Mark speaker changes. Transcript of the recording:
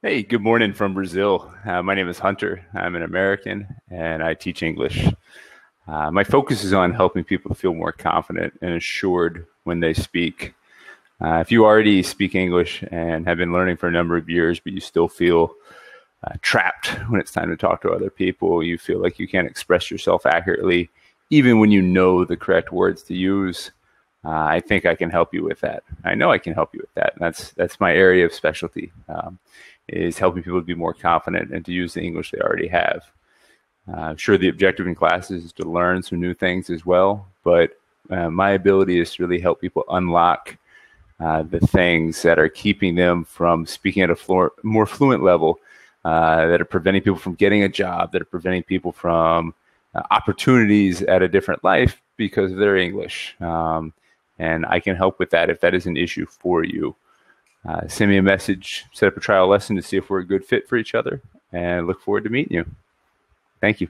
Speaker 1: Hey, good morning from Brazil. Uh, my name is Hunter. I'm an American and I teach English. Uh, my focus is on helping people feel more confident and assured when they speak. Uh, if you already speak English and have been learning for a number of years, but you still feel uh, trapped when it's time to talk to other people, you feel like you can't express yourself accurately, even when you know the correct words to use, uh, I think I can help you with that. I know I can help you with that. And that's that's my area of specialty. Um, is helping people to be more confident and to use the English they already have. Uh, I'm sure the objective in classes is to learn some new things as well, but uh, my ability is to really help people unlock uh, the things that are keeping them from speaking at a floor, more fluent level, uh, that are preventing people from getting a job, that are preventing people from uh, opportunities at a different life because of their English. Um, and I can help with that if that is an issue for you uh, send me a message, set up a trial lesson to see if we're a good fit for each other, and look forward to meeting you. Thank you.